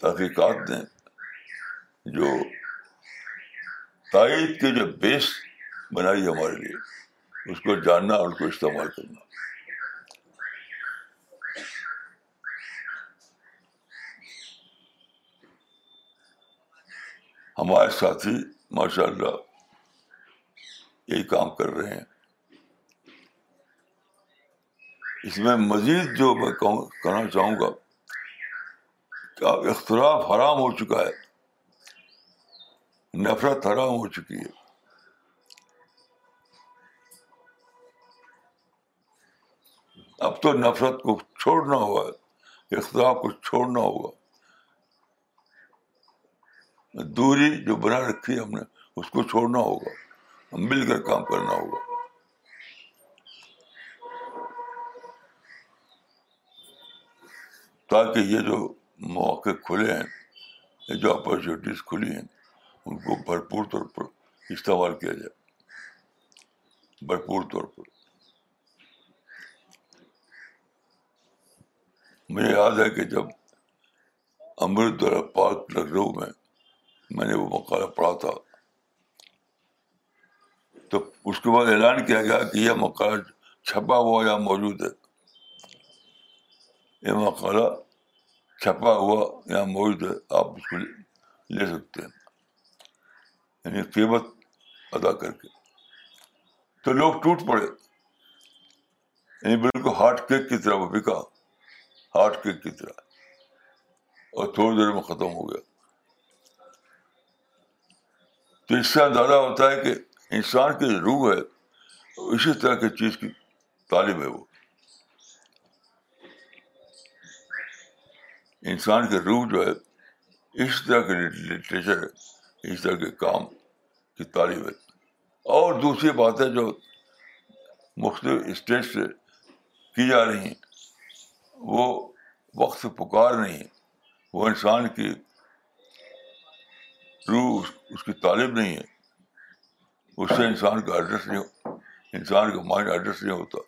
تحقیقات نے جو تاریخ کے جو بیس بنائی ہمارے لیے اس کو جاننا اور کو استعمال کرنا ہمارے ساتھی ماشاء اللہ یہی کام کر رہے ہیں اس میں مزید جو میں کہنا چاہوں گا کہ اب اختراف حرام ہو چکا ہے نفرت حرام ہو چکی ہے اب تو نفرت کو چھوڑنا ہے اختلاف کو چھوڑنا ہوگا دوری جو بنا رکھی ہے ہم نے اس کو چھوڑنا ہوگا مل کر کام کرنا ہوگا تاکہ یہ جو مواقع کھلے ہیں یہ جو اپرچونیٹیز کھلی ہیں ان کو بھرپور طور پر استعمال کیا جائے بھرپور طور پر مجھے یاد ہے کہ جب امردور پارک لکھنؤ میں میں نے وہ مقالہ پڑھا تھا تو اس کے بعد اعلان کیا گیا کہ یہ مقالہ چھپا ہوا یا موجود ہے یہ مقالہ چھپا ہوا یا موجود ہے آپ اس کو لے سکتے ہیں یعنی قیمت ادا کر کے تو لوگ ٹوٹ پڑے یعنی بالکل ہارٹ کیک کی طرح وہ بکا ہارٹ کیک کی طرح اور تھوڑی دیر میں ختم ہو گیا تو اس سے اندازہ ہوتا ہے کہ انسان کی جو روح ہے اسی طرح کی چیز کی تعلیم ہے وہ انسان کی روح جو ہے اس طرح کے لٹریچر ہے اس طرح کے کام کی تعلیم ہے اور دوسری باتیں جو مختلف اسٹیٹ سے کی جا رہی ہیں وہ وقت سے پکار نہیں ہے وہ انسان کی روح اس کی طالب نہیں ہے اس سے انسان کا ایڈریس نہیں انسان کا مائنڈ ایڈریس نہیں ہوتا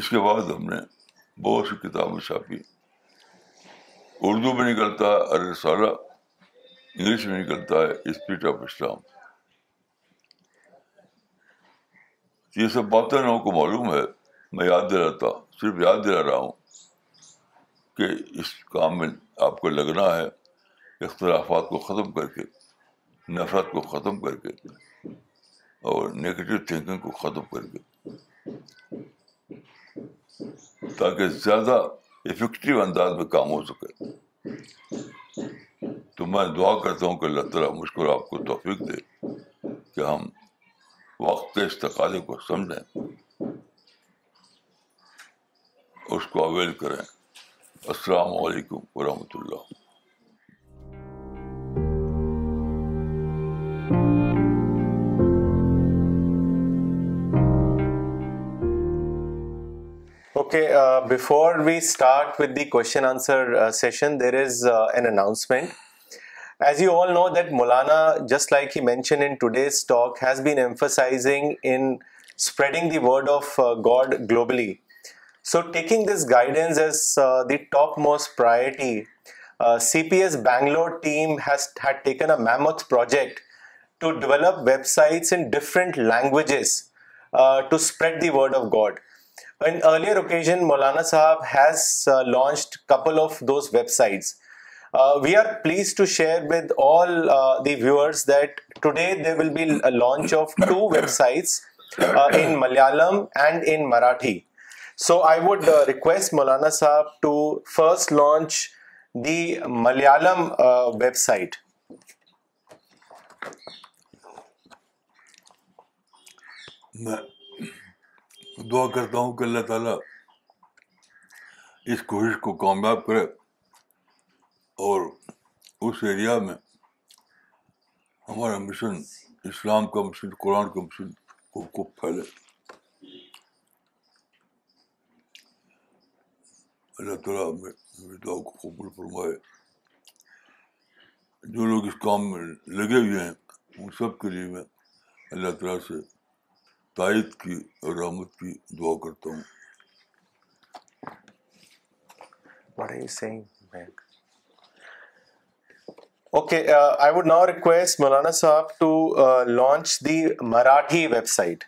اس کے بعد ہم نے بہت سی کتابیں چھاپی اردو میں نکلتا ہے ارے سارا انگلش میں نکلتا ہے اسپرٹ آف اسلام یہ سب باتیں لوگوں کو معلوم ہے میں یاد دلاتا صرف یاد دلا رہا ہوں کہ اس کام میں آپ کو لگنا ہے اختلافات کو ختم کر کے نفرت کو ختم کر کے اور نگیٹو تھینکنگ کو ختم کر کے تاکہ زیادہ افیکٹو انداز میں کام ہو سکے تو میں دعا کرتا ہوں کہ اللہ تعالیٰ مشکل آپ کو توفیق دے کہ ہم وقت واقع استقادی کو سمجھیں اس کو اویل کریں السلام علیکم ورحمۃ اللہ okay before we start with the question answer session there is an announcement As you all know that Maulana, just like he mentioned in today's talk, has been emphasizing in spreading the word of uh, God globally. So taking this guidance as uh, the topmost priority, uh, CPS Bangalore team had taken a mammoth project to develop websites in different languages to spread the word of God. On earlier occasion, Maulana Sahab has launched a couple of those websites. We are please to share with all the viewer today will be launch of two websites in Malayalam and in Marathi so I would request مولانا صاحب to first launch the Malayalam website میں دعا کرتا ہوں کہ اللہ تعالیٰ اس کوشش کو کامیاب کرے اور اس ایریا میں ہمارا مشن اسلام کا مشن قرآن کا مشن خوب پھیلے اللہ تعالیٰ دعا کو قبول فرمائے جو لوگ اس کام میں لگے ہوئے ہیں ان سب کے لیے میں اللہ تعالیٰ سے تائید کی اور رحمت کی دعا کرتا ہوں okay I would now request مولانا صاحب to launch the Marathi website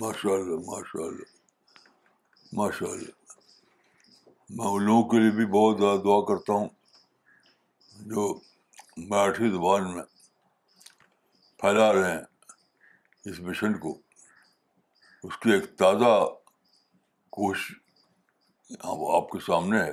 ماشاء اللہ ماشاء اللہ ماشاء اللہ میں ان لوگوں کے لیے بھی بہت زیادہ دعا کرتا ہوں جو مراٹھی زبان میں پھیلا رہے ہیں اس مشن کو اس کی ایک تازہ کوشش آپ کے سامنے ہے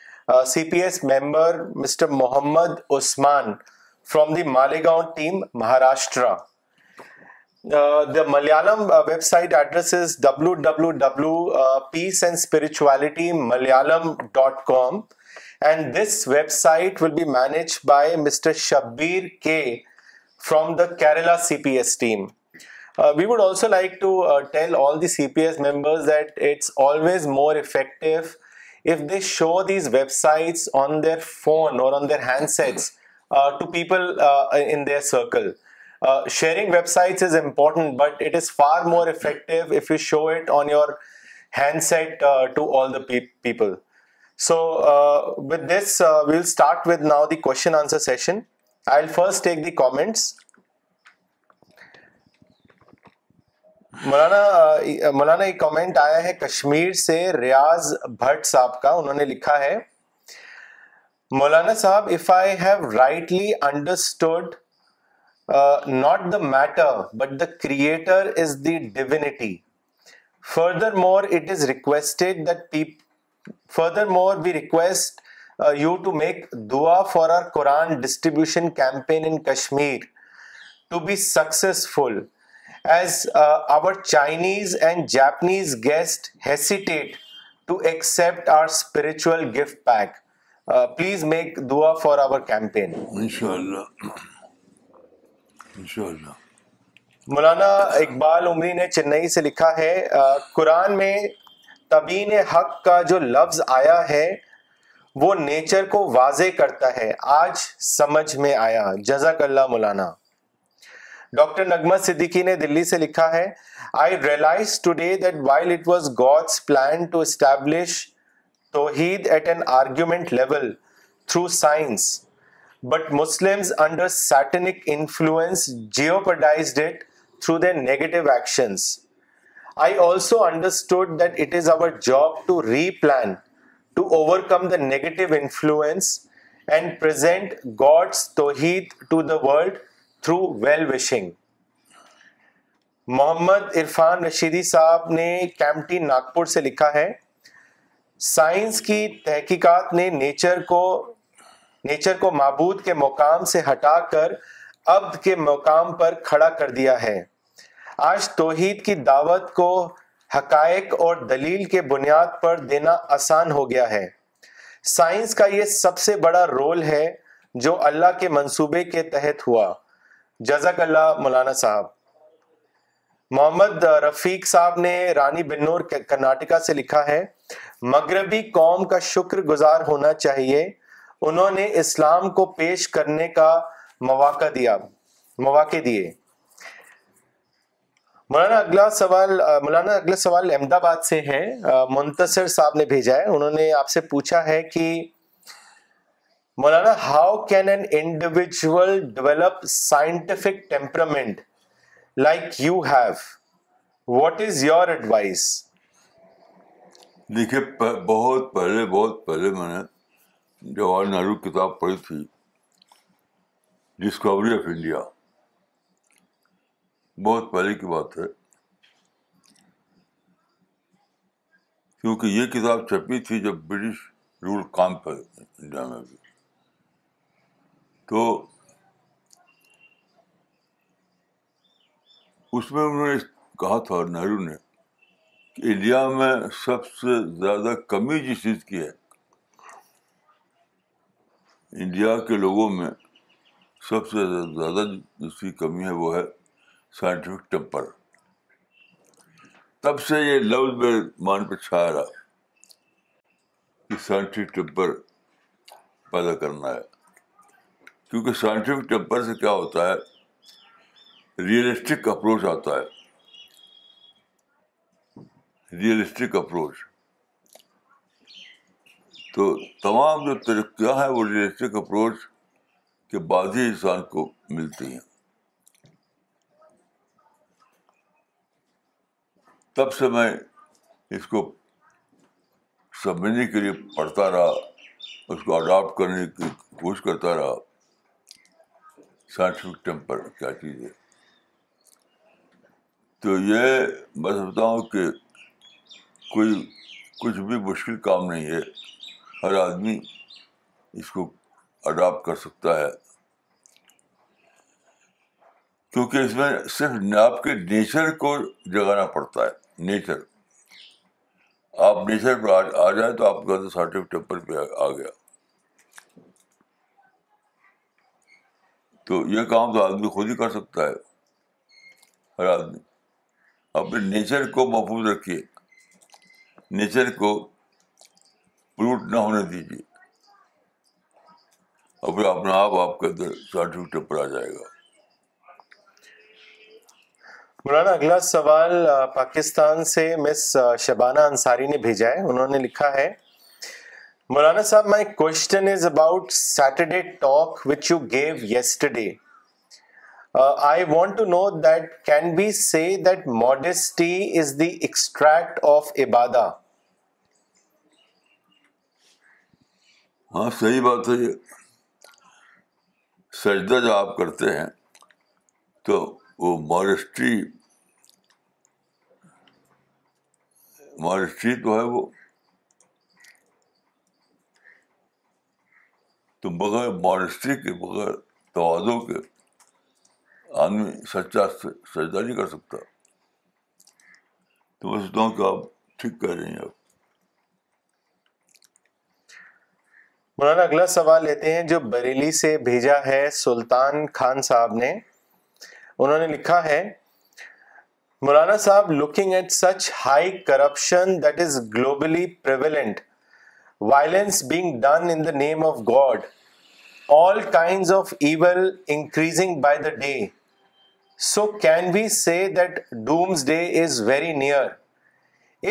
CPS member Mr. Mohammad Usman from the Malegaon team, Maharashtra. The Malayalam website address is www.peaceandspiritualitymalayalam.com, and this website will be managed by Mr. Shabbir K from the Kerala CPS team. We would also like to tell all the CPS members that it's always more effective show these websites phone or handsets circle sharing websites is important but it is far more effect show it on your handset to all the people so this we'll start with now the question session I first take the comments مولانا مولانا ایک کامنٹ آیا ہے کشمیر سے ریاض بھٹ صاحب کا انہوں نے لکھا ہے مولانا صاحب if I have rightly understood not the matter but the creator is the divinity furthermore it is request deep furthermore be request you to make دعا for our Quran distribution campaign in Kashmir to be successful as our Chinese and Japanese guest hesitate to accept our spiritual gift pack please make دعا فار آور کیمپین انشاء اللہ مولانا اقبال عمری نے چنئی سے لکھا ہے قرآن uh, میں طبیعین حق کا جو لفظ آیا ہے وہ نیچر کو واضح کرتا ہے آج سمجھ میں آیا جزاک اللہ مولانا ڈاکٹر نگمہ صدیقی نے دلی سے لکھا ہے I realise today that while it was God's plan to establish توحید at an argument level through science but Muslim under satanic influence jeopardised it through their negative actions I also understood that it is our job to replan to overcome the negative influence and present God's توحید to the world through well wishing Muhammad Irfan Rashidi صاحب نے کیمٹی ناگپور سے لکھا ہے سائنس کی تحقیقات نے نیچر کو نیچر کو معبود کے مقام سے ہٹا کر عبد کے مقام پر کھڑا کر دیا ہے آج توحید کی دعوت کو حقائق اور دلیل کے بنیاد پر دینا آسان ہو گیا ہے سائنس کا یہ سب سے بڑا رول ہے جو اللہ کے منصوبے کے تحت ہوا جزاک اللہ مولانا صاحب محمد رفیق صاحب نے رانی کرناٹکا سے لکھا ہے مغربی قوم کا شکر گزار ہونا چاہیے انہوں نے اسلام کو پیش کرنے کا مواقع دیا مواقع دیے مولانا اگلا سوال مولانا اگلا سوال احمد آباد سے ہے منتصر صاحب نے بھیجا ہے انہوں نے آپ سے پوچھا ہے کہ مولانا how can an individual develop scientific temperament like you have what is your advice دیکھیے بہت پہلے بہت پہلے میں نے جواہر نہرو کی کتاب پڑھی تھی ڈسکوری آف انڈیا بہت پہلے کی بات ہے کیونکہ یہ کتاب چھپی تھی جب برٹش رول کام پہ انڈیا میں بھی تو اس میں انہوں نے کہا تھا نہرو نے کہ انڈیا میں سب سے زیادہ کمی جس چیز کی ہے انڈیا کے لوگوں میں سب سے زیادہ جس کی کمی ہے وہ ہے سائنٹیفک ٹیمپر تب سے یہ لفظ میرے مان پہ چھایا رہا کہ سائنٹیفک ٹیمپر پیدا کرنا ہے کیونکہ سائنٹیفک ٹیمپر سے کیا ہوتا ہے ریئلسٹک اپروچ آتا ہے ریئلسٹک اپروچ تو تمام جو ترقیاں ہیں وہ ریئلسٹک اپروچ کے بعد ہی انسان کو ملتی ہیں تب سے میں اس کو سمجھنے کے لیے پڑھتا رہا اس کو اڈاپٹ کرنے کی کوشش کرتا رہا سائنٹیفک ٹیمپر کیا چیز ہے تو یہ میں سمجھتا ہوں کہ کوئی کچھ بھی مشکل کام نہیں ہے ہر آدمی اس کو اڈاپٹ کر سکتا ہے کیونکہ اس میں صرف آپ کے نیچر کو جگانا پڑتا ہے نیچر آپ نیچر پر آ جائیں تو آپ کا ہیں سائنٹیفک ٹیمپل پہ آ گیا تو یہ کام تو آدمی خود ہی کر سکتا ہے ہر آدمی اپنے نیچر کو محفوظ رکھیے نیچر کو پلوٹ نہ ہونے دیجیے اور اپنا آپ آپ کے اندر سرٹیفکیٹ پر آ جائے گا مولانا اگلا سوال پاکستان سے مس شبانہ انصاری نے بھیجا ہے انہوں نے لکھا ہے مولانا صاحب my question is about Saturday talk which you gave yesterday I want to know that can be see that modesty is the extract of ابادا ہاں صحیح بات ہے یہ سجدہ جب آپ کرتے ہیں تو وہ ماڈیسٹری ماڈیسٹری تو ہے وہ تو بغیر مانسٹری کے بغیر توازوں کے آدمی سچا سجدہ نہیں کر سکتا تو آپ ٹھیک کہہ رہی آپ مولانا اگلا سوال لیتے ہیں جو بریلی سے بھیجا ہے سلطان خان صاحب نے انہوں نے لکھا ہے مولانا صاحب looking at such high corruption that is globally prevalent violence being done in the name of God all kind of evil increasing by the day so can be see this day is very near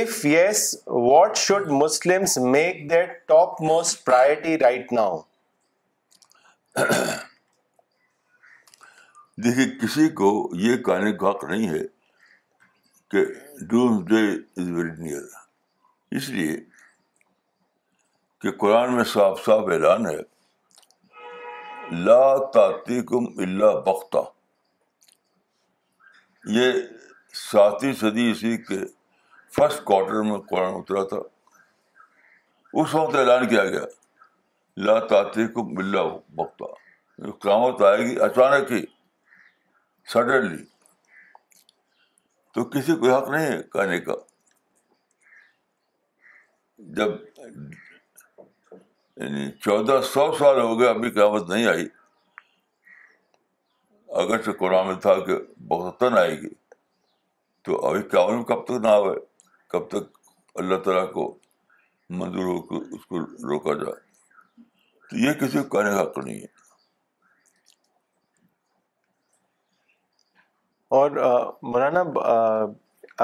if yes what should Muslim make that top most priority right now دیکھیے کسی کو یہ کہنے کا حق نہیں ہے کہ doomsday is very near اس لیے کہ قرآن میں صاف صاف اعلان ہے لا اللہ بختا یہ ساتویں صدی کے فرسٹ کوارٹر میں قرآن اترا تھا اس وقت اعلان کیا گیا لا کم اللہ بختا قیامت آئے گی اچانک ہی سڈنلی تو کسی کو حق نہیں ہے کہنے کا جب یعنی چودہ سو سال ہو گئے ابھی قیامت نہیں آئی اگر سے قرآن میں تھا کہ بہت آئے گی تو ابھی نہ آئے کب تک اللہ تعالیٰ کو منظور ہو کے اس کو روکا جائے تو یہ کسی کہنے کا حق نہیں ہے اور مولانا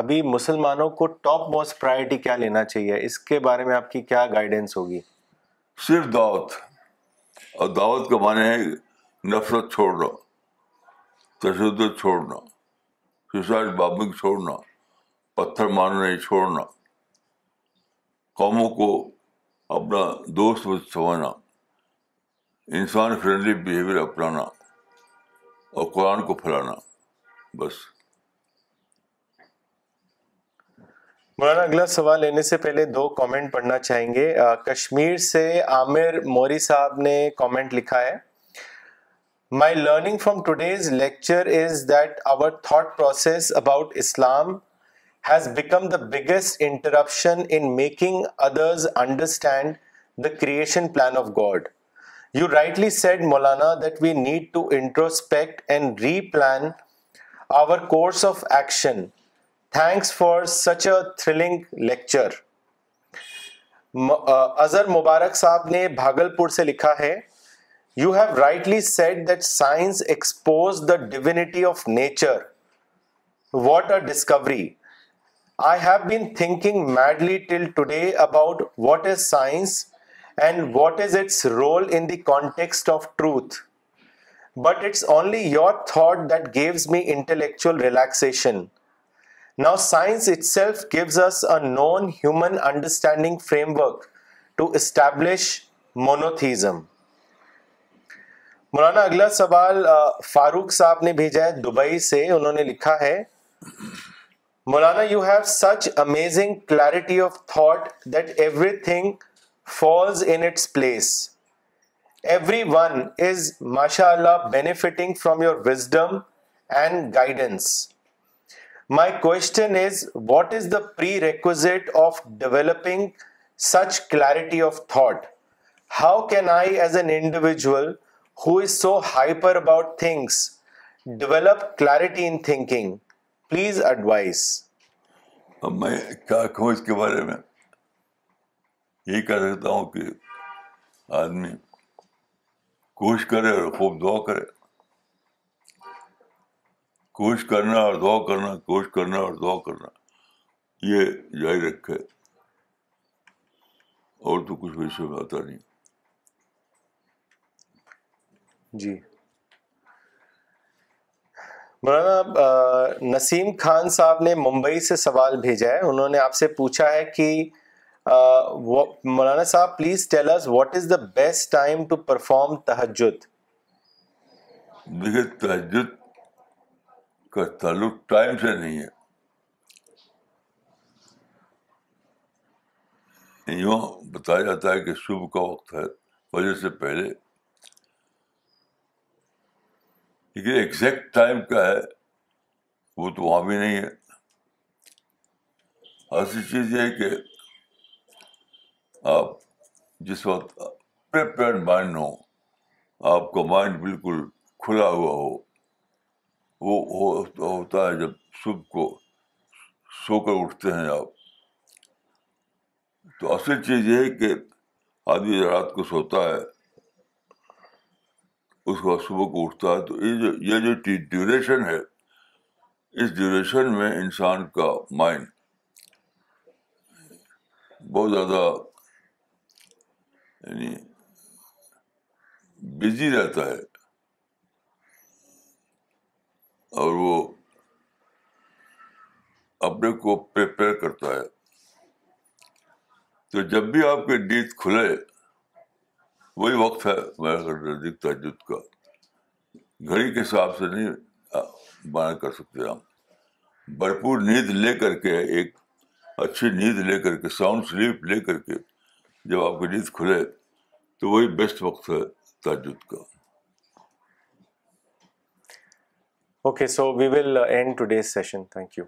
ابھی مسلمانوں کو ٹاپ موسٹ پرائرٹی کیا لینا چاہیے اس کے بارے میں آپ کی کیا گائیڈنس ہوگی صرف دعوت اور دعوت کا معنی ہے نفرت چھوڑنا تشدد چھوڑنا سوسائڈ بابنگ چھوڑنا پتھر مارنا ہی چھوڑنا قوموں کو اپنا دوست سمجھنا انسان فرینڈلی بیہیویئر اپنانا اور قرآن کو پھیلانا بس مولانا اگلا سوال لینے سے پہلے دو کامنٹ پڑھنا چاہیں گے کشمیر سے عامر موری صاحب نے کامنٹ لکھا ہے my learning from today's lecture is that our thought process about Islam has become the biggest interruption in making others understand the creation plan of God you rightly said Maulana that we need to introspect and replan our course of action thanks for such a thrilling lecture Azhar Mubarak صاحب نے بھاگل پور سے لکھا ہے you have rightly said that science expose the divinity of nature what are discovery I have been thinking madly till today about what is science and what is its role in the context of truth but it's only your thought that gives me intellectual relaxation Now science itself gives us a a human understanding framework to establish monotheism. مولانا اگلا سوال فاروق صاحب نے بھیجا ہے دبئی سے انہوں نے لکھا ہے مولانا you have such amazing clarity of thought that everything falls in its place everyone is ماشاء اللہ benefitting from your wisdom and guidance my question is what is the prerequisite of developing such clarity of thought how can I as an individual who is so hyper about things develop clarity in thinking please اب میں کیا کہوں اس کے بارے میں یہ کہہ سکتا ہوں کہ آدمی کوشش کرے اور خوب دعا کرے کوشش کرنا اور دعا کرنا کوشش کرنا اور دعا کرنا یہ جاری رکھے اور تو کچھ بھی آتا نہیں جی مولانا نسیم خان صاحب نے ممبئی سے سوال بھیجا ہے انہوں نے آپ سے پوچھا ہے کہ مولانا صاحب please tell us what is the best time to perform تحجد دیکھیے تحجد کا تعلق ٹائم سے نہیں ہے یوں بتایا جاتا ہے کہ صبح کا وقت ہے وجہ سے پہلے ایگزیکٹ ٹائم کا ہے وہ تو وہاں بھی نہیں ہے ایسی چیز یہ کہ آپ جس وقت پریپئر مائنڈ ہو آپ کا مائنڈ بالکل کھلا ہوا ہو وہ ہوتا ہے جب صبح کو سو کر اٹھتے ہیں آپ تو اصل چیز یہ ہے کہ آدمی رات کو سوتا ہے اس کے بعد صبح کو اٹھتا ہے تو یہ جو یہ جو ڈیوریشن ہے اس ڈیوریشن میں انسان کا مائنڈ بہت زیادہ یعنی بزی رہتا ہے اور وہ اپنے کو پریپئر کرتا ہے تو جب بھی آپ کے نیت کھلے وہی وقت ہے کا گھڑی کے حساب سے نہیں بانہ کر سکتے ہم بھرپور نیند لے کر کے ایک اچھی نیند لے کر کے ساؤنڈ سلیپ لے کر کے جب آپ کی نیند کھلے تو وہی بیسٹ وقت ہے تاجد کا Okay, so we will end today's session. Thank you.